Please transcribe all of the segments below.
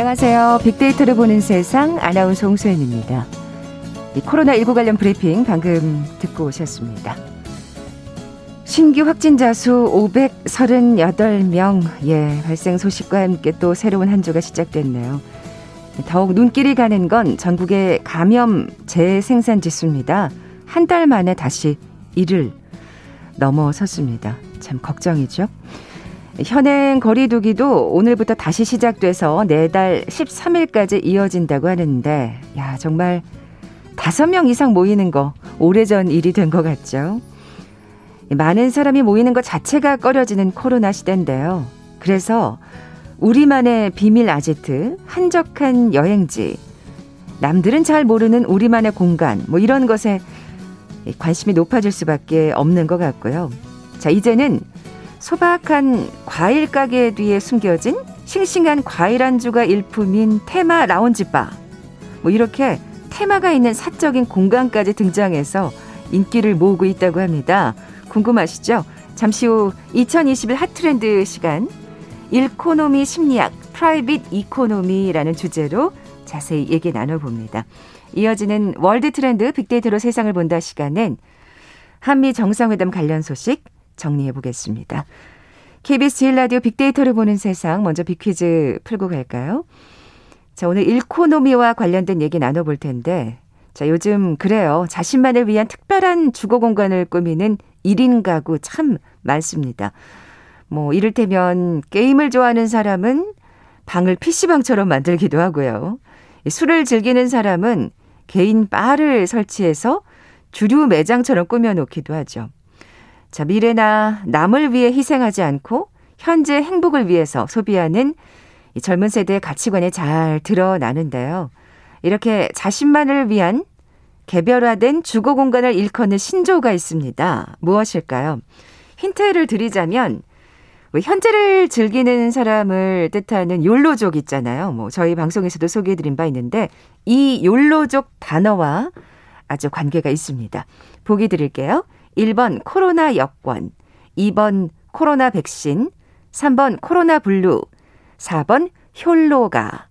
안녕하세요. 빅데이터를 보는 세상 아나운서 홍소연입니다. 코로나19 관련 브리핑 방금 듣고 오셨습니다. 신규 확진자 수 538명, 예, 발생 소식과 함께 또 새로운 한 주가 시작됐네요. 더욱 눈길이 가는 건 전국의 감염 재생산 지수입니다. 한 달 만에 다시 1을 넘어섰습니다. 참 걱정이죠. 현행 거리두기도 오늘부터 다시 시작돼서 내달 13일까지 이어진다고 하는데, 야, 정말 다섯 명 이상 모이는 거 오래전 일이 된 것 같죠. 많은 사람이 모이는 것 자체가 꺼려지는 코로나 시대인데요. 그래서 우리만의 비밀 아지트, 한적한 여행지, 남들은 잘 모르는 우리만의 공간, 뭐 이런 것에 관심이 높아질 수밖에 없는 것 같고요. 자, 이제는 소박한 과일 가게 뒤에 숨겨진 싱싱한 과일 안주가 일품인 테마 라운지바. 뭐 이렇게 테마가 있는 사적인 공간까지 등장해서 인기를 모으고 있다고 합니다. 궁금하시죠? 잠시 후 2021 핫트렌드 시간 일코노미 심리학 private economy라는 주제로 자세히 얘기 나눠봅니다. 이어지는 world 트렌드 빅데이터로 세상을 본다 시간엔 한미 정상회담 관련 소식 정리해 보겠습니다. KBS 제일 라디오 빅데이터를 보는 세상 먼저 빅퀴즈 풀고 갈까요? 자, 오늘 일코노미와 관련된 얘기 나눠 볼 텐데 자, 요즘 그래요. 자신만을 위한 특별한 주거 공간을 꾸미는 1인 가구 참 많습니다. 뭐 이를테면 게임을 좋아하는 사람은 방을 PC방처럼 만들기도 하고요. 술을 즐기는 사람은 개인 바를 설치해서 주류 매장처럼 꾸며놓기도 하죠. 자, 미래나 남을 위해 희생하지 않고 현재 행복을 위해서 소비하는 이 젊은 세대의 가치관이 잘 드러나는데요. 이렇게 자신만을 위한 개별화된 주거 공간을 일컫는 신조가 있습니다. 무엇일까요? 힌트를 드리자면 현재를 즐기는 사람을 뜻하는 욜로족 있잖아요. 뭐 저희 방송에서도 소개해드린 바 있는데 이 욜로족 단어와 아주 관계가 있습니다. 보기 드릴게요. 1번 코로나 여권, 2번 코로나 백신, 3번 코로나 블루, 4번 욜로가.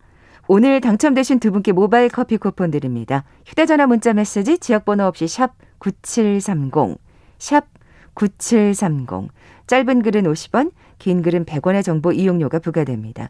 오늘 당첨되신 두 분께 모바일 커피 쿠폰 드립니다. 휴대전화 문자 메시지 지역번호 없이 샵 9730, 샵 9730. 짧은 글은 50원, 긴 글은 100원의 정보 이용료가 부과됩니다.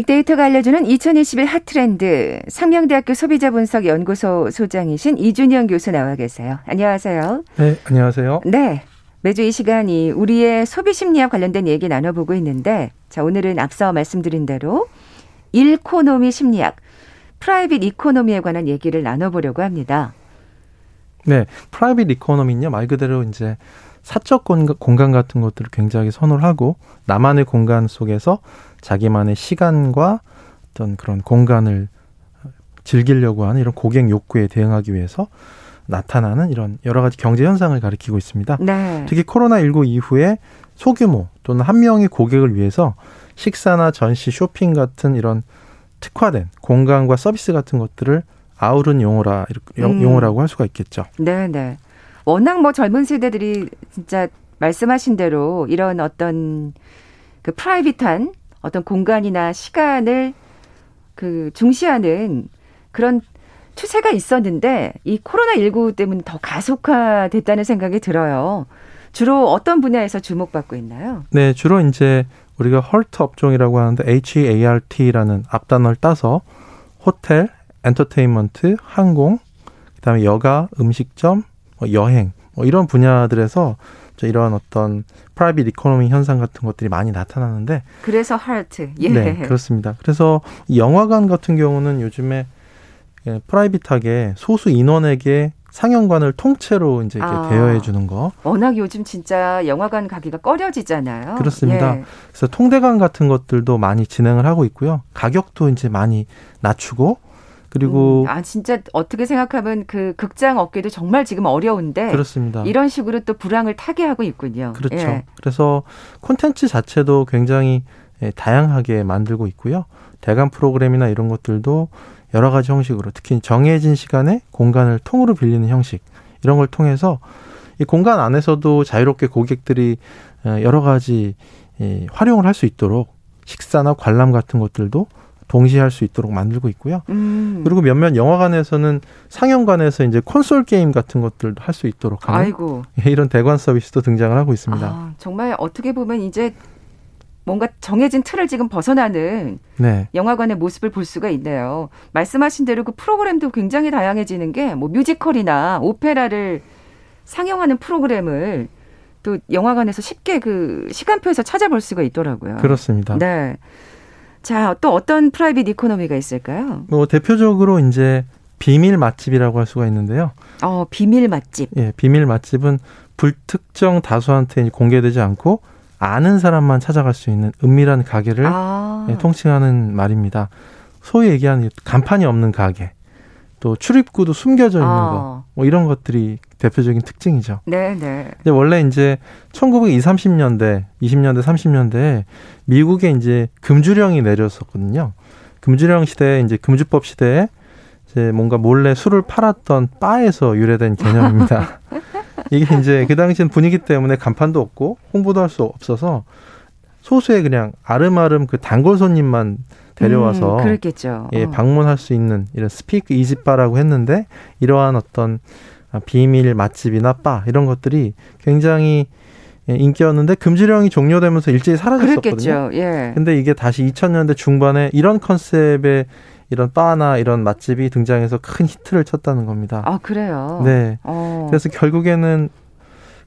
빅데이터가 알려주는 2021 핫트렌드 상명대학교 소비자분석연구소 소장이신 이준영 교수 나와 계세요. 안녕하세요. 네, 안녕하세요. 네. 매주 이 시간이 우리의 소비 심리와 관련된 얘기 나눠보고 있는데 자 오늘은 앞서 말씀드린 대로 일코노미 심리학, private economy에 관한 얘기를 나눠보려고 합니다. 네, private economy는요 말 그대로 이제 사적 공간 같은 것들을 굉장히 선호를 하고 나만의 공간 속에서 자기만의 시간과 어떤 그런 공간을 즐기려고 하는 이런 고객 욕구에 대응하기 위해서 나타나는 이런 여러 가지 경제 현상을 가리키고 있습니다. 네. 특히 코로나19 이후에 소규모 또는 한 명의 고객을 위해서 식사나 전시, 쇼핑 같은 이런 특화된 공간과 서비스 같은 것들을 아우른 용어라 음. 용어라고 할 수가 있겠죠. 네, 네. 워낙 뭐 젊은 세대들이 진짜 말씀하신 대로 이런 어떤 그 프라이빗한 어떤 공간이나 시간을 그 중시하는 그런 추세가 있었는데 이 코로나19 때문에 더 가속화됐다는 생각이 들어요. 주로 어떤 분야에서 주목받고 있나요? 네, 주로 이제 우리가 헐트 업종이라고 하는데 HART라는 앞단어를 따서 호텔, 엔터테인먼트, 항공, 그다음에 여가, 음식점, 뭐 여행 뭐 이런 분야들에서 이러한 어떤 private economy 현상 같은 것들이 많이 나타나는데 그래서 하트 예. 네 그렇습니다. 그래서 영화관 같은 경우는 요즘에 예, private하게 소수 인원에게 상영관을 통째로 이제 이렇게 아. 대여해 주는 거. 워낙 요즘 진짜 영화관 가기가 꺼려지잖아요. 그렇습니다. 예. 그래서 통대관 같은 것들도 많이 진행을 하고 있고요. 가격도 이제 많이 낮추고 그리고 음, 아 진짜 어떻게 생각하면 그 극장 업계도 정말 지금 어려운데 그렇습니다. 이런 식으로 또 불황을 타게 하고 있군요. 그렇죠. 예. 그래서 콘텐츠 자체도 굉장히 예, 다양하게 만들고 있고요. 대관 프로그램이나 이런 것들도 여러 가지 형식으로 특히 정해진 시간에 공간을 통으로 빌리는 형식 이런 걸 통해서 이 공간 안에서도 자유롭게 고객들이 어, 여러 가지 예, 활용을 할 수 있도록 식사나 관람 같은 것들도 동시에 할 수 있도록 만들고 있고요. 음. 그리고 몇몇 영화관에서는 상영관에서 이제 콘솔 게임 같은 것들도 할 수 있도록 하는 아이고 이런 대관 서비스도 등장을 하고 있습니다. 아, 정말 어떻게 보면 이제 뭔가 정해진 틀을 지금 벗어나는 네. 영화관의 모습을 볼 수가 있네요. 말씀하신 대로 그 프로그램도 굉장히 다양해지는 게 뭐 뮤지컬이나 오페라를 상영하는 프로그램을 또 영화관에서 쉽게 그 시간표에서 찾아볼 수가 있더라고요. 그렇습니다. 네. 자, 또 어떤 private economy가 있을까요? 뭐 대표적으로 이제 비밀 맛집이라고 할 수가 있는데요. 어, 비밀 맛집. 예, 비밀 맛집은 불특정 다수한테 공개되지 않고 아는 사람만 찾아갈 수 있는 은밀한 가게를 아. 예, 통칭하는 말입니다. 소위 얘기하는 간판이 없는 가게, 또 출입구도 숨겨져 있는 아. 거, 뭐 이런 것들이 대표적인 특징이죠. 네, 네. 근데 원래 이제 1920, 30년대, 20년대, 30년대에 미국에 이제 금주령이 내렸었거든요. 금주령 시대에 이제 금주법 시대에 이제 뭔가 몰래 술을 팔았던 바에서 유래된 개념입니다. 이게 이제 그 당시엔 분위기 때문에 간판도 없고 홍보도 할 수 없어서 소수의 그냥 아름아름 그 단골 손님만 데려와서 음, 그렇겠죠. 예, 어. 방문할 수 있는 이런 speakeasy 바라고 했는데 이러한 어떤 아, 비밀 맛집이나 바 이런 것들이 굉장히 예, 인기였는데 금지령이 종료되면서 일제히 사라졌었거든요. 그랬겠죠. 예. 근데 이게 다시 2000년대 중반에 이런 컨셉의 이런 바나 이런 맛집이 등장해서 큰 히트를 쳤다는 겁니다. 아, 그래요. 네. 어. 그래서 결국에는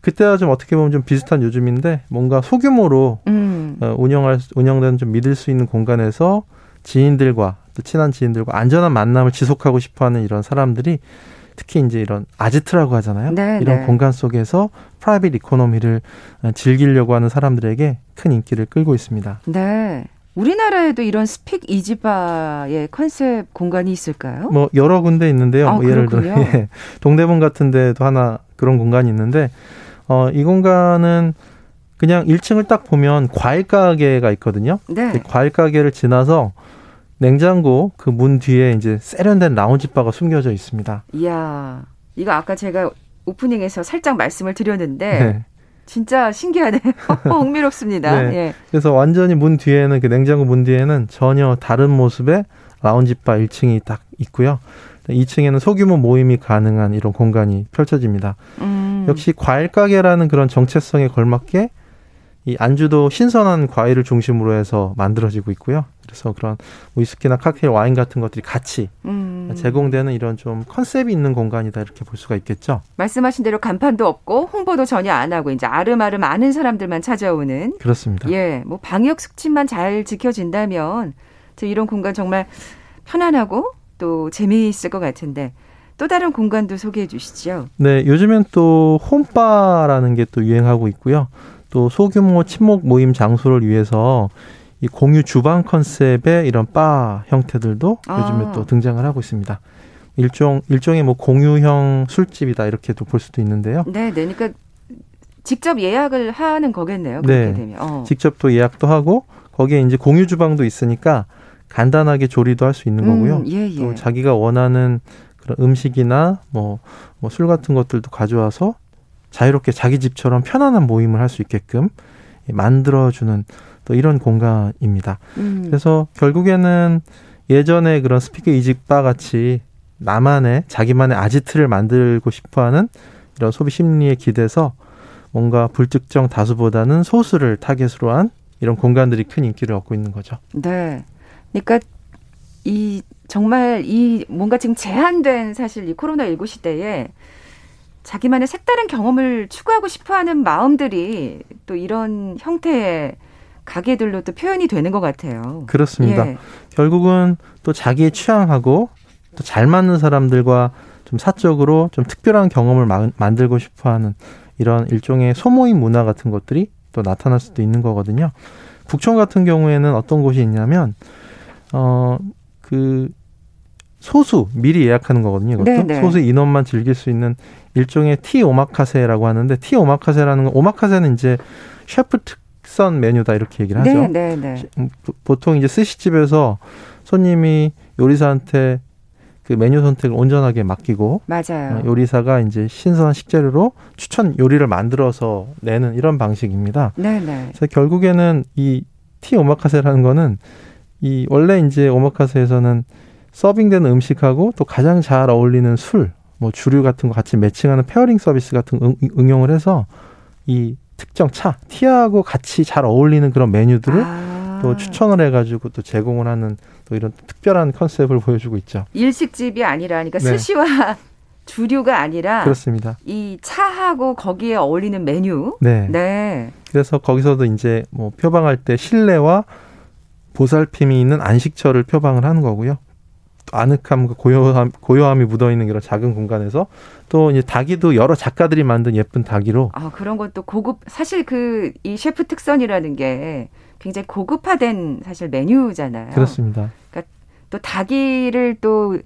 그때와 좀 어떻게 보면 좀 비슷한 요즘인데 뭔가 소규모로 음. 어, 운영할 수- 운영되는 좀 믿을 수 있는 공간에서 지인들과 또 친한 지인들과 안전한 만남을 지속하고 싶어하는 이런 사람들이 특히 이제 이런 아지트라고 하잖아요. 네, 이런 네. 공간 속에서 private economy를 어, 즐기려고 하는 사람들에게 큰 인기를 끌고 있습니다. 네. 우리나라에도 이런 speakeasy 바의 컨셉 공간이 있을까요? 뭐 여러 군데 있는데요. 아, 뭐 예를 들어. 예, 동대문 같은 데도 하나 그런 공간이 있는데 어, 이 공간은 그냥 1층을 딱 보면 과일 가게가 있거든요. 네. 그 과일 가게를 지나서 냉장고 그 문 뒤에 이제 세련된 라운지 바가 숨겨져 있습니다. 이야. 이거 아까 제가 오프닝에서 살짝 말씀을 드렸는데 네. 진짜 신기하네요. 흥미롭습니다. 네. 예. 그래서 완전히 문 뒤에는 그 냉장고 문 뒤에는 전혀 다른 모습의 라운지 바 1층이 딱 있고요. 2층에는 소규모 모임이 가능한 이런 공간이 펼쳐집니다. 음. 역시 과일 가게라는 그런 정체성에 걸맞게 이 안주도 신선한 과일을 중심으로 해서 만들어지고 있고요. 그래서 그런 위스키나 칵테일, 와인 같은 것들이 같이 음. 제공되는 이런 좀 컨셉이 있는 공간이다 이렇게 볼 수가 있겠죠. 말씀하신 대로 간판도 없고 홍보도 전혀 안 하고 이제 아름아름 아는 사람들만 찾아오는 그렇습니다. 예, 뭐 방역 수칙만 잘 지켜진다면 저 이런 공간 정말 편안하고 또 재미있을 것 같은데 또 다른 공간도 소개해 주시죠. 네, 요즘엔 또 홈바라는 게 또 유행하고 있고요. 또 소규모 친목 모임 장소를 위해서 이 공유 주방 컨셉의 이런 바 형태들도 아. 요즘에 또 등장을 하고 있습니다. 일종 일종의 뭐 공유형 술집이다 이렇게도 볼 수도 있는데요. 네, 네. 그러니까 직접 예약을 하는 거겠네요. 그렇게 네. 되면. 어. 직접 또 예약도 하고 거기에 이제 공유 주방도 있으니까 간단하게 조리도 할 수 있는 거고요. 음, 예, 예. 또 자기가 원하는 그런 음식이나 뭐 술 같은 것들도 가져와서 자유롭게 자기 집처럼 편안한 모임을 할 수 있게끔 만들어주는 또 이런 공간입니다. 음. 그래서 결국에는 예전에 그런 speakeasy 바 같이 나만의 자기만의 아지트를 만들고 싶어하는 이런 소비 심리에 기대서 뭔가 불특정 다수보다는 소수를 타겟으로 한 이런 공간들이 큰 인기를 얻고 있는 거죠. 네. 그러니까 이 정말 이 뭔가 지금 제한된 사실 이 코로나 19 시대에 자기만의 색다른 경험을 추구하고 싶어하는 마음들이 또 이런 형태의 가게들로 또 표현이 되는 것 같아요. 그렇습니다. 예. 결국은 또 자기의 취향하고 또 잘 맞는 사람들과 좀좀 사적으로 좀 특별한 경험을 마, 만들고 싶어하는 이런 일종의 소모임 문화 같은 것들이 또 나타날 수도 있는 거거든요. 북촌 같은 경우에는 어떤 곳이 있냐면 어그 소수 미리 예약하는 거거든요. 이것도 네네. 소수 인원만 즐길 수 있는 일종의 티 오마카세라고 하는데 티 오마카세라는 건 오마카세는 이제 셰프 특선 메뉴다 이렇게 얘기를 하죠. 네네. 음, 보통 이제 스시집에서 손님이 요리사한테 그 메뉴 선택을 온전하게 맡기고 맞아요. 어, 요리사가 이제 신선한 식재료로 추천 요리를 만들어서 내는 이런 방식입니다. 네네. 그래서 결국에는 이 tea 오마카세라는 거는 이 원래 이제 오마카세에서는 서빙되는 음식하고 또 가장 잘 어울리는 술, 뭐 주류 같은 거 같이 매칭하는 pairing 서비스 같은 응, 응용을 해서 이 특정 차, tea하고 같이 잘 어울리는 그런 메뉴들을 아. 또 추천을 해가지고 또 제공을 하는 또 이런 특별한 컨셉을 보여주고 있죠. 일식집이 아니라, 그러니까 네. 스시와 주류가 아니라 그렇습니다. 이 차하고 거기에 어울리는 메뉴. 네. 네. 그래서 거기서도 이제 뭐 표방할 때 실내와 보살핌이 있는 안식처를 표방을 하는 거고요. 아늑함과 고요함, 고요함이 묻어있는 이런 작은 공간에서 또 이제 닭이도 여러 작가들이 만든 예쁜 닭이로. 아, 그런 것도 고급, 사실 그 이 셰프 특선이라는 게 굉장히 고급화된 사실 메뉴잖아요. 그렇습니다. 그러니까 또 닭이를 또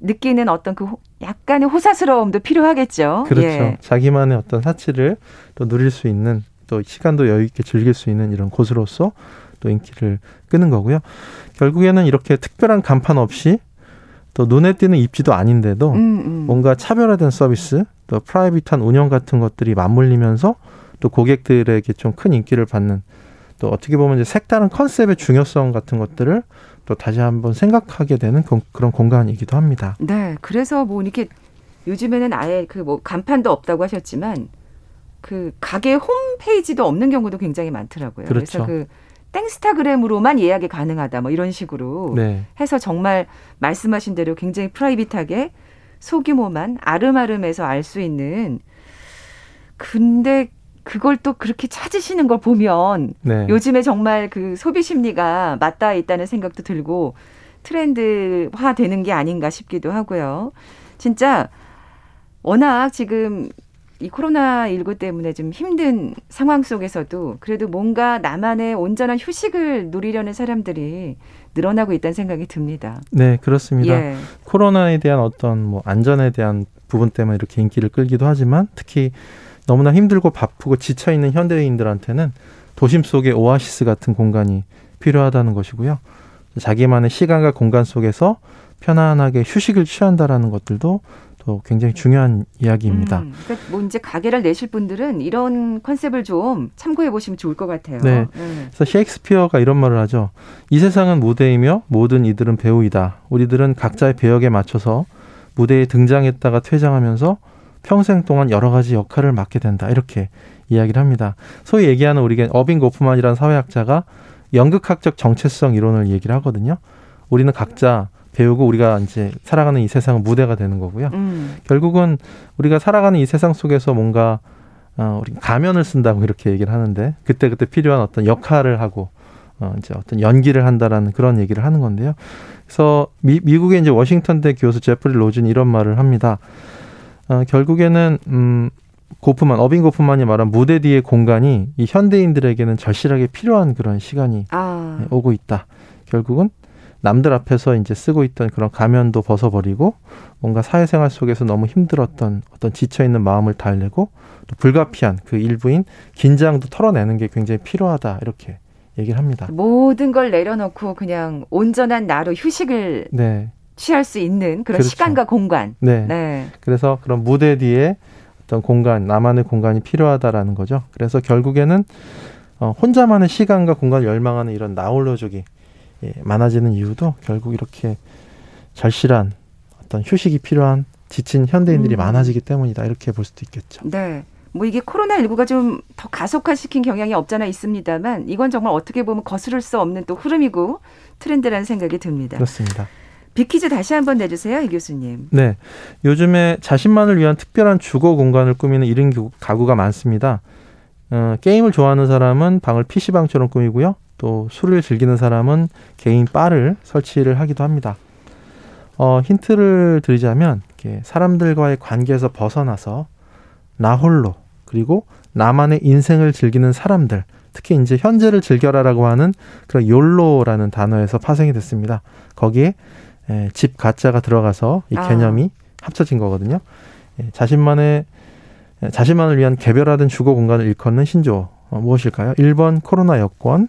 느끼는 어떤 그 약간의 호사스러움도 필요하겠죠. 그렇죠. 예. 자기만의 어떤 사치를 또 누릴 수 있는 또 시간도 여유 있게 즐길 수 있는 이런 곳으로서 또 인기를 끄는 거고요. 결국에는 이렇게 특별한 간판 없이 또 눈에 띄는 입지도 아닌데도 음, 음. 뭔가 차별화된 서비스 또 프라이빗한 운영 같은 것들이 맞물리면서 또 고객들에게 좀 큰 인기를 받는 또 어떻게 보면 이제 색다른 컨셉의 중요성 같은 것들을 또 다시 한번 생각하게 되는 그런 공간이기도 합니다. 네, 그래서 뭐 이렇게 요즘에는 아예 그 뭐 간판도 없다고 하셨지만 그 가게 홈페이지도 없는 경우도 굉장히 많더라고요. 그렇죠. 그래서 그 땡스타그램으로만 예약이 가능하다 뭐 이런 식으로 네. 해서 정말 말씀하신 대로 굉장히 프라이빗하게 소규모만 아름아름해서 알 수 있는 근데 그걸 또 그렇게 찾으시는 걸 보면 네. 요즘에 정말 그 소비 심리가 맞닿아 있다는 생각도 들고 트렌드화 되는 게 아닌가 싶기도 하고요. 진짜 워낙 지금 이 코로나 19 때문에 좀 힘든 상황 속에서도 그래도 뭔가 나만의 온전한 휴식을 누리려는 사람들이 늘어나고 있다는 생각이 듭니다. 네, 그렇습니다. 예. 코로나에 대한 어떤 뭐 안전에 대한 부분 때문에 이렇게 인기를 끌기도 하지만 특히 너무나 힘들고 바쁘고 지쳐 있는 현대인들한테는 도심 속의 오아시스 같은 공간이 필요하다는 것이고요. 자기만의 시간과 공간 속에서 편안하게 휴식을 취한다라는 것들도 또 굉장히 중요한 이야기입니다. 음, 그러니까 뭐 이제 가게를 내실 분들은 이런 컨셉을 좀 참고해 보시면 좋을 것 같아요. 네. 네. 그래서 셰익스피어가 이런 말을 하죠. 이 세상은 무대이며 모든 이들은 배우이다. 우리들은 각자의 배역에 맞춰서 무대에 등장했다가 퇴장하면서 평생 동안 여러 가지 역할을 맡게 된다. 이렇게 이야기를 합니다. 소위 얘기하는 우리가 어빙 고프만이라는 사회학자가 연극학적 정체성 이론을 얘기를 하거든요. 우리는 각자 배우고 우리가 이제 살아가는 이 세상은 무대가 되는 거고요. 음. 결국은 우리가 살아가는 이 세상 속에서 뭔가 어, 우리 가면을 쓴다고 이렇게 얘기를 하는데 그때 그때 필요한 어떤 역할을 하고 어, 이제 어떤 연기를 한다라는 그런 얘기를 하는 건데요. 그래서 미, 미국의 이제 워싱턴대 교수 제프리 로즌 이런 말을 합니다. 어, 결국에는 음, 고프만 어빙 고프만이 말한 무대 뒤의 공간이 이 현대인들에게는 절실하게 필요한 그런 시간이 아. 네, 오고 있다. 결국은 남들 앞에서 이제 쓰고 있던 그런 가면도 벗어버리고 뭔가 사회생활 속에서 너무 힘들었던 어떤 지쳐있는 마음을 달래고 또 불가피한 그 일부인 긴장도 털어내는 게 굉장히 필요하다 이렇게 얘기를 합니다. 모든 걸 내려놓고 그냥 온전한 나로 휴식을 네. 취할 수 있는 그런 그렇죠. 시간과 공간. 네. 네. 그래서 그런 무대 뒤에 어떤 공간, 나만의 공간이 필요하다라는 거죠. 그래서 결국에는 어, 혼자만의 시간과 공간을 열망하는 이런 나홀로족이 예, 많아지는 이유도 결국 이렇게 절실한 어떤 휴식이 필요한 지친 현대인들이 음. 많아지기 때문이다 이렇게 볼 수도 있겠죠. 네. 뭐 이게 코로나19가 좀 더 가속화시킨 경향이 없잖아 있습니다만 이건 정말 어떻게 보면 거스를 수 없는 또 흐름이고 트렌드라는 생각이 듭니다. 그렇습니다. 비키즈 다시 한번 내주세요, 이 교수님. 네. 요즘에 자신만을 위한 특별한 주거 공간을 꾸미는 이런 가구가 많습니다. 어, 게임을 좋아하는 사람은 방을 PC방처럼 꾸미고요. 또 술을 즐기는 사람은 개인 바를 설치를 하기도 합니다. 어, 힌트를 드리자면 이렇게 사람들과의 관계에서 벗어나서 나 홀로 그리고 나만의 인생을 즐기는 사람들 특히 이제 현재를 즐겨라라고 하는 그런 욜로라는 단어에서 파생이 됐습니다. 거기에 에, 집 가자가 들어가서 이 아. 개념이 아. 합쳐진 거거든요. 예, 자신만의 자신만을 위한 개별화된 주거 공간을 일컫는 신조 어, 무엇일까요? 1번 코로나 여권,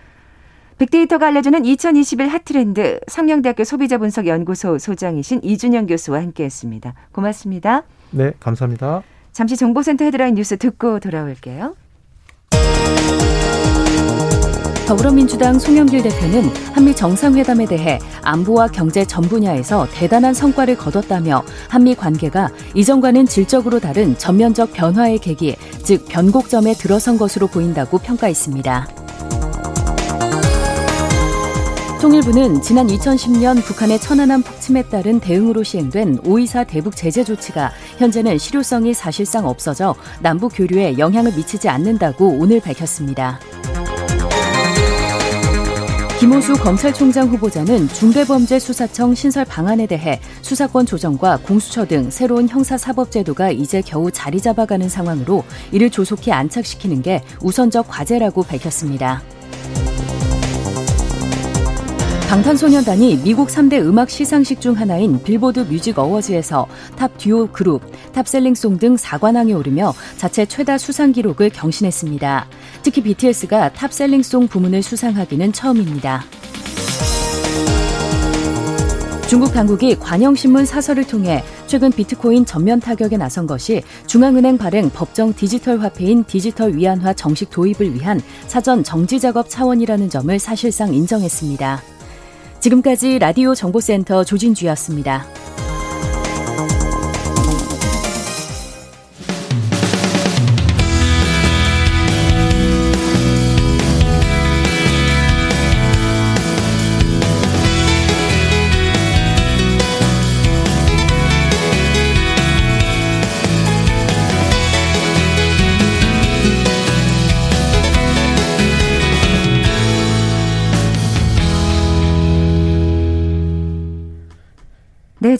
빅데이터가 알려주는 2021 핫트렌드 성명대학교 소비자분석연구소 소장이신 이준영 교수와 함께했습니다. 고맙습니다. 네, 감사합니다. 잠시 정보센터 헤드라인 뉴스 듣고 돌아올게요. 더불어민주당 송영길 대표는 한미 정상회담에 대해 안보와 경제 전 분야에서 대단한 성과를 거뒀다며 한미 관계가 이전과는 질적으로 다른 전면적 변화의 계기, 즉 변곡점에 들어선 것으로 보인다고 평가했습니다. 통일부는 지난 2010년 북한의 천안함 폭침에 따른 대응으로 시행된 5.24 대북 제재 조치가 현재는 실효성이 사실상 없어져 남북 교류에 영향을 미치지 않는다고 오늘 밝혔습니다. 김호수 검찰총장 후보자는 중대범죄수사청 신설 방안에 대해 수사권 조정과 공수처 등 새로운 형사사법제도가 이제 겨우 자리 잡아가는 상황으로 이를 조속히 안착시키는 게 우선적 과제라고 밝혔습니다. 방탄소년단이 미국 3대 음악 시상식 중 하나인 빌보드 뮤직 어워즈에서 top duo group, top selling song 등 4관왕에 오르며 자체 최다 수상 기록을 경신했습니다. 특히 BTS가 top selling song 부문을 수상하기는 처음입니다. 중국 당국이 관영신문 사설을 통해 최근 비트코인 전면 타격에 나선 것이 중앙은행 발행 법정 디지털 화폐인 디지털 위안화 정식 도입을 위한 사전 정지 작업 차원이라는 점을 사실상 인정했습니다. 지금까지 라디오 정보센터 조진주였습니다.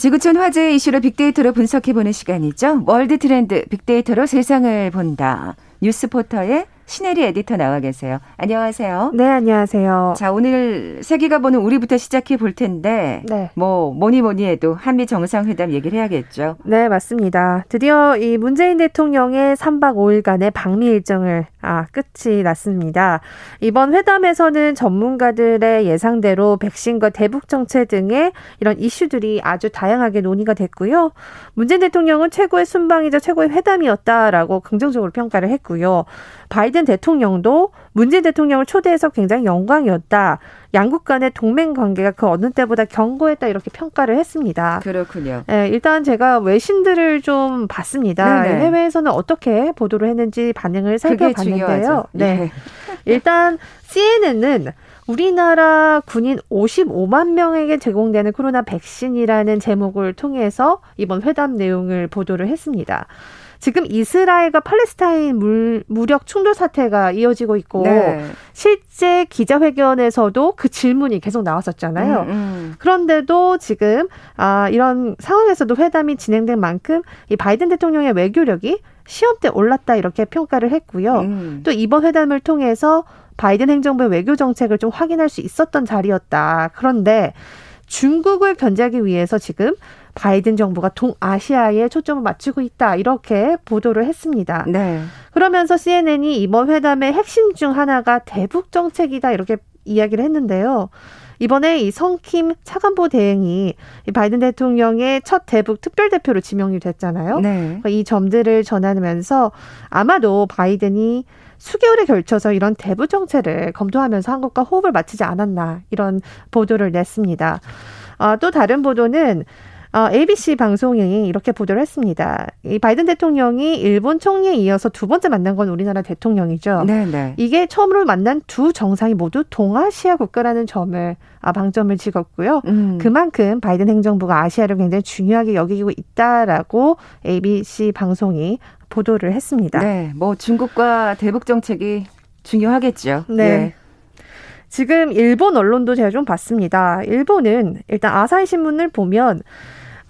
지구촌 화제 이슈를 빅데이터로 분석해보는 시간이죠. 월드 트렌드 빅데이터로 세상을 본다. 뉴스포터의 신혜리 에디터 나와 계세요. 안녕하세요. 네, 안녕하세요. 자, 오늘 세계가 보는 우리부터 시작해 볼 텐데, 네. 뭐, 뭐니 뭐니 해도 한미 정상회담 얘기를 해야겠죠. 네, 맞습니다. 드디어 이 문재인 대통령의 3박 5일간의 방미 일정을, 아, 끝이 났습니다. 이번 회담에서는 전문가들의 예상대로 백신과 대북 정책 등의 이런 이슈들이 아주 다양하게 논의가 됐고요. 문재인 대통령은 최고의 순방이자 최고의 회담이었다라고 긍정적으로 평가를 했고요. 바이든 대통령도 문재인 대통령을 초대해서 굉장히 영광이었다. 양국 간의 동맹 관계가 그 어느 때보다 견고했다 이렇게 평가를 했습니다. 그렇군요. 네, 일단 제가 외신들을 좀 봤습니다. 네네. 해외에서는 어떻게 보도를 했는지 반응을 살펴봤는데요. 네. 네. 일단 CNN은 우리나라 군인 55만 명에게 제공되는 코로나 백신이라는 제목을 통해서 이번 회담 내용을 보도를 했습니다. 지금 이스라엘과 팔레스타인 물, 무력 충돌 사태가 이어지고 있고 네. 실제 기자회견에서도 그 질문이 계속 나왔었잖아요. 음, 음. 그런데도 지금 아 이런 상황에서도 회담이 진행된 만큼 이 바이든 대통령의 외교력이 시험때 올랐다 이렇게 평가를 했고요. 음. 또 이번 회담을 통해서 바이든 행정부의 외교 정책을 좀 확인할 수 있었던 자리였다. 그런데 중국을 견제하기 위해서 지금 바이든 정부가 동아시아에 초점을 맞추고 있다. 이렇게 보도를 했습니다. 네. 그러면서 CNN이 이번 회담의 핵심 중 하나가 대북 정책이다. 이렇게 이야기를 했는데요. 이번에 이 성킴 차관보 대행이 이 바이든 대통령의 첫 대북 특별 대표로 지명이 됐잖아요. 네. 이 점들을 전하면서 아마도 바이든이 수개월에 걸쳐서 이런 대북 정책을 검토하면서 한국과 호흡을 맞추지 않았나 이런 보도를 냈습니다. 아, 또 다른 보도는 어, ABC 방송이 이렇게 보도를 했습니다. 이 바이든 대통령이 일본 총리에 이어서 두 번째 만난 건 우리나라 대통령이죠. 네네. 네. 이게 처음으로 만난 두 정상이 모두 동아시아 국가라는 점을 아, 방점을 찍었고요. 음. 그만큼 바이든 행정부가 아시아를 굉장히 중요하게 여기고 있다라고 ABC 방송이 보도를 했습니다. 네, 뭐 중국과 대북 정책이 중요하겠죠. 네. 예. 지금 일본 언론도 제가 좀 봤습니다. 일본은 일단 아사히 신문을 보면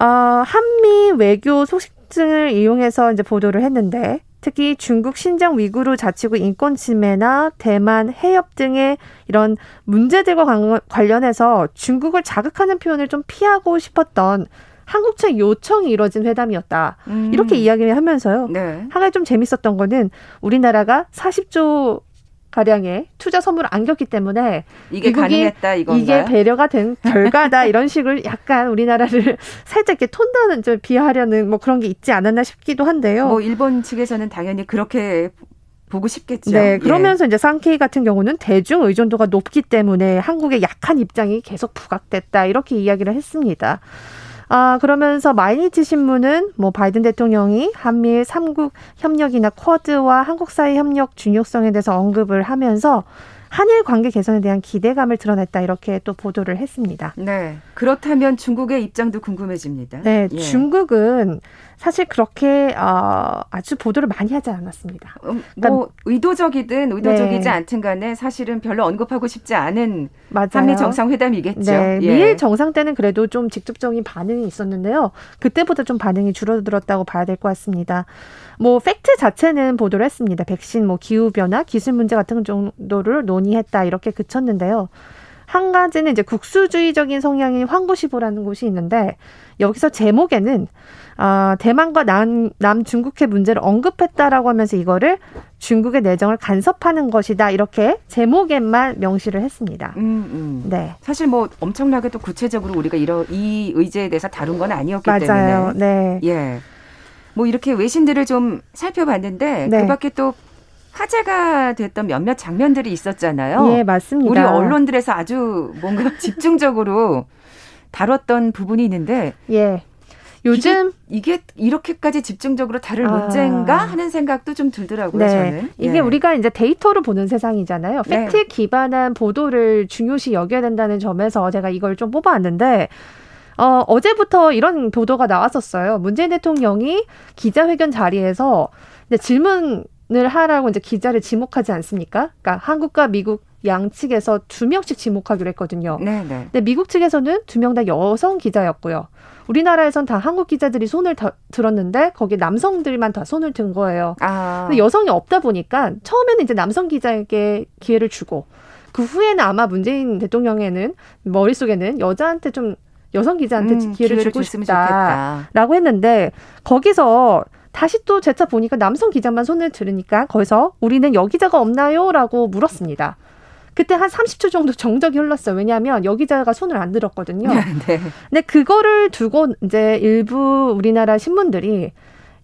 어, 한미 외교 소식증을 이용해서 이제 보도를 했는데 특히 중국 신장 위구르 자치구 인권 침해나 대만 해협 등의 이런 문제들과 관련해서 중국을 자극하는 표현을 좀 피하고 싶었던 한국 측 요청이 이뤄진 회담이었다. 음. 이렇게 이야기를 하면서요. 네. 한 가지 좀 재밌었던 거는 우리나라가 40조 가량의 투자 선물을 안겼기 때문에 이게 가능했다 이건가요? 이게 배려가 된 결과다 이런 식으로 약간 우리나라를 살짝 이렇게 톤다는 좀 비하하려는 뭐 그런 게 있지 않았나 싶기도 한데요. 뭐 일본 측에서는 당연히 그렇게 보고 싶겠죠. 네, 예. 그러면서 예. 이제 상케이 같은 경우는 대중 의존도가 높기 때문에 한국의 약한 입장이 계속 부각됐다 이렇게 이야기를 했습니다. 아, 그러면서 마이니치 신문은 뭐 바이든 대통령이 한미일 삼국 협력이나 쿼드와 한국 사이 협력 중요성에 대해서 언급을 하면서 한일 관계 개선에 대한 기대감을 드러냈다 이렇게 또 보도를 했습니다. 네. 그렇다면 중국의 입장도 궁금해집니다. 네, 예. 중국은 사실 그렇게 어, 아주 보도를 많이 하지 않았습니다. 음, 뭐 그러니까, 의도적이든 의도적이지 네. 않든 간에 사실은 별로 언급하고 싶지 않은 맞아요. 한미 정상회담이겠죠. 네, 예. 미일 정상 때는 그래도 좀 직접적인 반응이 있었는데요. 그때보다 좀 반응이 줄어들었다고 봐야 될 것 같습니다. 뭐 팩트 자체는 보도를 했습니다. 백신, 뭐 기후 변화, 기술 문제 같은 정도를 논의했다 이렇게 그쳤는데요. 한 가지는 이제 국수주의적인 성향인 황구시보라는 곳이 있는데 여기서 제목에는 어, 대만과 남, 남중국해 문제를 언급했다라고 하면서 이거를 중국의 내정을 간섭하는 것이다 이렇게 제목에만 명시를 했습니다. 음, 음. 네. 사실 뭐 엄청나게 또 구체적으로 우리가 이러, 이 의제에 대해서 다룬 건 아니었기 맞아요. 때문에 네. 예. 뭐 이렇게 외신들을 좀 살펴봤는데 네. 그밖에 또 화제가 됐던 몇몇 장면들이 있었잖아요. 예, 맞습니다. 우리 언론들에서 아주 뭔가 집중적으로 다뤘던 부분이 있는데 예. 요즘 이게, 이게 이렇게까지 집중적으로 다룰 아. 문제인가 하는 생각도 좀 들더라고요. 네. 저는 이게 예. 우리가 이제 데이터로 보는 세상이잖아요. 네. 팩트에 기반한 보도를 중요시 여겨야 된다는 점에서 제가 이걸 좀 뽑아왔는데 어, 어제부터 이런 보도가 나왔었어요. 문재인 대통령이 기자회견 자리에서 질문을 하라고 이제 기자를 지목하지 않습니까? 그러니까 한국과 미국 양측에서 두 명씩 지목하기로 했거든요. 네, 네. 근데 미국 측에서는 두 명 다 여성 기자였고요. 우리나라에선 다 한국 기자들이 손을 다 들었는데 거기 남성들만 다 손을 든 거예요. 아. 근데 여성이 없다 보니까 처음에는 이제 남성 기자에게 기회를 주고 그 후에는 아마 문재인 대통령에는 머릿속에는 여자한테 좀 여성 기자한테 음, 기회를, 기회를 주고 싶다라고 했는데 거기서 다시 또 재차 보니까 남성 기자만 손을 들으니까 거기서 우리는 여기자가 없나요?라고 물었습니다. 그때 한 30초 정도 정적이 흘렀어요. 왜냐하면 여기자가 손을 안 들었거든요. 네. 근데 그거를 두고 이제 일부 우리나라 신문들이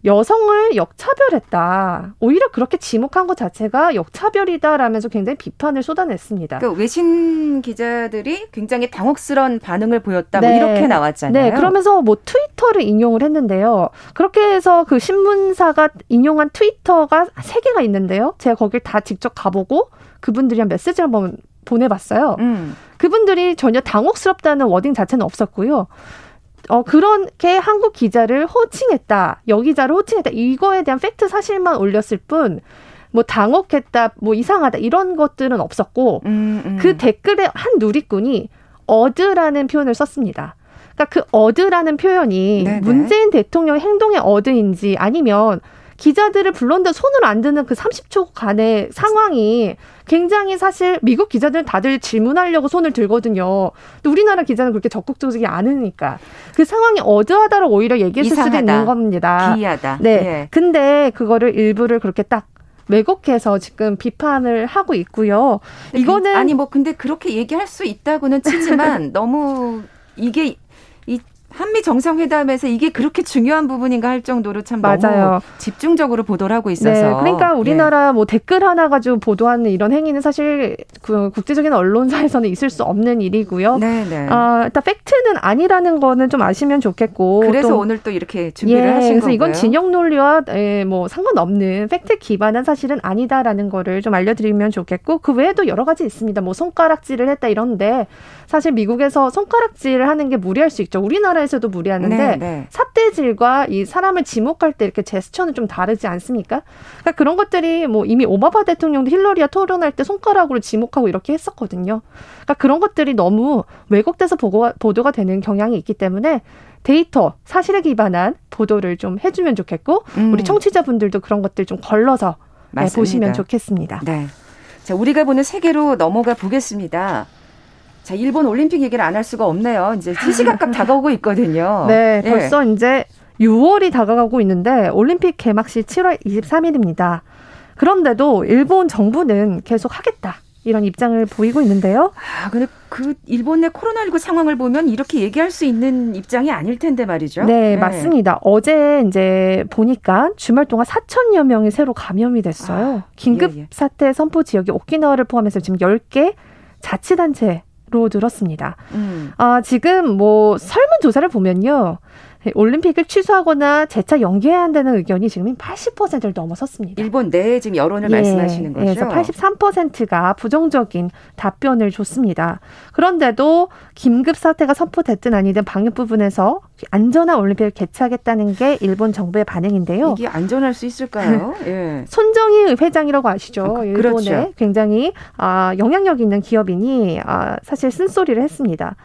여성을 역차별했다. 오히려 그렇게 지목한 것 자체가 역차별이다라면서 굉장히 비판을 쏟아냈습니다. 그 외신 기자들이 굉장히 당혹스러운 반응을 보였다. 뭐 네. 뭐 이렇게 나왔잖아요. 네, 그러면서 뭐 트위터를 인용을 했는데요. 그렇게 해서 그 신문사가 인용한 트위터가 세 개가 있는데요. 제가 거길 다 직접 가보고 그분들이랑 메시지를 한번 보내봤어요. 음. 그분들이 전혀 당혹스럽다는 wording 자체는 없었고요. 어, 그렇게 한국 기자를 호칭했다. 여기자를 호칭했다. 이거에 대한 팩트 사실만 올렸을 뿐, 뭐 당혹했다, 뭐 이상하다, 이런 것들은 없었고, 음, 음. 그 댓글에 한 누리꾼이 odd라는 표현을 썼습니다. 그러니까 그 odd라는 표현이 네네. 문재인 대통령 행동의 odd인지 아니면 기자들을 불렀는데 손을 안 드는 그 30초간의 상황이 굉장히 사실 미국 기자들은 다들 질문하려고 손을 들거든요. 근데 우리나라 기자는 그렇게 적극적이지 않으니까 그 상황이 odd하다로 오히려 얘기했을 이상하다. 수도 있는 겁니다. 기이하다. 네. 예. 근데 그거를 일부를 그렇게 딱 왜곡해서 지금 비판을 하고 있고요. 이거는 아니 뭐 근데 그렇게 얘기할 수 있다고는 치지만 너무 이게 한미 정상회담에서 이게 그렇게 중요한 부분인가 할 정도로 참 맞아요. 집중적으로 보도를 하고 있어서. 네, 그러니까 우리나라 예. 뭐 댓글 하나 가지고 보도하는 이런 행위는 사실 그 국제적인 언론사에서는 있을 수 없는 일이고요. 네, 네. 아, 일단 팩트는 아니라는 거는 좀 아시면 좋겠고. 그래서 또, 오늘 또 이렇게 준비를 예, 하신 그래서 거고요. 이건 진영 논리와 예, 뭐 상관없는 팩트 기반한 사실은 아니다라는 거를 좀 알려드리면 좋겠고 그 외에도 여러 가지 있습니다. 뭐 손가락질을 했다 이런데 사실 미국에서 손가락질을 하는 게 무리할 수 있죠. 우리나라에 서도 무리하는데 네, 네. 삿대질과 이 사람을 지목할 때 이렇게 제스처는 좀 다르지 않습니까? 그러니까 그런 것들이 뭐 이미 오바마 대통령도 힐러리와 토론할 때 손가락으로 지목하고 이렇게 했었거든요. 그러니까 그런 것들이 너무 왜곡돼서 보고가, 보도가 되는 경향이 있기 때문에 데이터 사실에 기반한 보도를 좀 해주면 좋겠고 음. 우리 청취자분들도 그런 것들 좀 걸러서 네, 보시면 좋겠습니다. 네. 자, 우리가 보는 세계로 넘어가 보겠습니다. 자, 일본 올림픽 얘기를 안 할 수가 없네요. 이제 시시각각 다가오고 있거든요. 네, 예. 벌써 예. 이제 6월이 다가가고 있는데 올림픽 개막식 7월 23일입니다. 그런데도 일본 정부는 계속 하겠다. 이런 입장을 보이고 있는데요. 아, 근데 그 일본 의 코로나19 상황을 보면 이렇게 얘기할 수 있는 입장이 아닐 텐데 말이죠. 네, 네. 맞습니다. 어제 이제 보니까 주말 동안 4천여 명이 새로 감염이 됐어요. 아, 긴급 예, 예. 사태 선포 지역이 오키나와를 포함해서 지금 10개 자치단체 로 들었습니다. 음. 아, 지금 뭐 설문조사를 보면요. 올림픽을 취소하거나 재차 연기해야 한다는 의견이 지금 80%를 넘어섰습니다. 일본 내 지금 여론을 예, 말씀하시는 거죠? 그래서 83%가 부정적인 답변을 줬습니다. 그런데도 긴급 사태가 선포됐든 아니든 방역 부분에서 안전한 올림픽을 개최하겠다는 게 일본 정부의 반응인데요. 이게 안전할 수 있을까요? 예. 손정희 회장이라고 아시죠? 아, 그, 일본에 그렇죠. 굉장히 아, 영향력 있는 기업인이 아, 사실 쓴소리를 했습니다.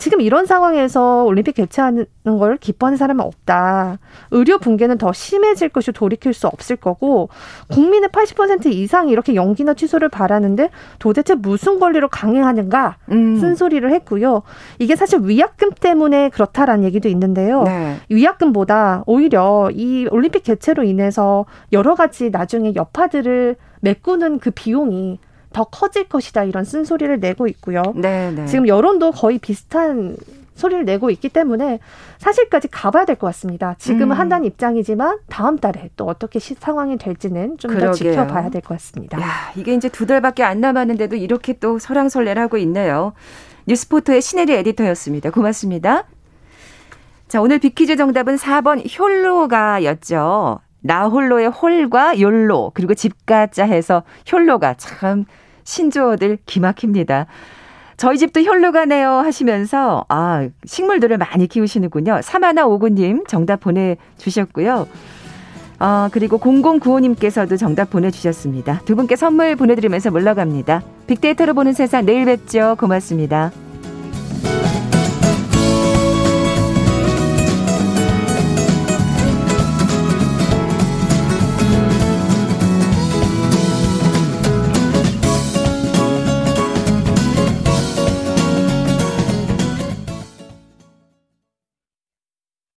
지금 이런 상황에서 올림픽 개최하는 걸 기뻐하는 사람은 없다. 의료 붕괴는 더 심해질 것이 돌이킬 수 없을 거고 국민의 80% 이상이 이렇게 연기나 취소를 바라는데 도대체 무슨 권리로 강행하는가 음. 쓴소리를 했고요. 이게 사실 위약금 때문에 그렇다라는 얘기도 있는데요. 네. 위약금보다 오히려 이 올림픽 개최로 인해서 여러 가지 나중에 여파들을 메꾸는 그 비용이 더 커질 것이다 이런 쓴소리를 내고 있고요. 네, 네. 지금 여론도 거의 비슷한 소리를 내고 있기 때문에 사실까지 가봐야 될 것 같습니다. 지금은 음. 한단 입장이지만 다음 달에 또 어떻게 시, 상황이 될지는 좀 더 지켜봐야 될 것 같습니다. 야, 이게 이제 두 달밖에 안 남았는데도 이렇게 또 설왕설래를 하고 있네요. 뉴스포터의 신혜리 에디터였습니다. 고맙습니다. 자, 오늘 빅퀴즈 정답은 4번 횰로가였죠. 나 홀로의 홀과 욜로 그리고 집가자 해서 욜로가 참 신조어들 기막힙니다. 저희 집도 혈로가네요 하시면서 아 식물들을 많이 키우시는군요. 사마나 오구님 정답 보내주셨고요. 아 그리고 0095님께서도 정답 보내주셨습니다. 두 분께 선물 보내드리면서 물러갑니다. 빅데이터로 보는 세상 내일 뵙죠. 고맙습니다.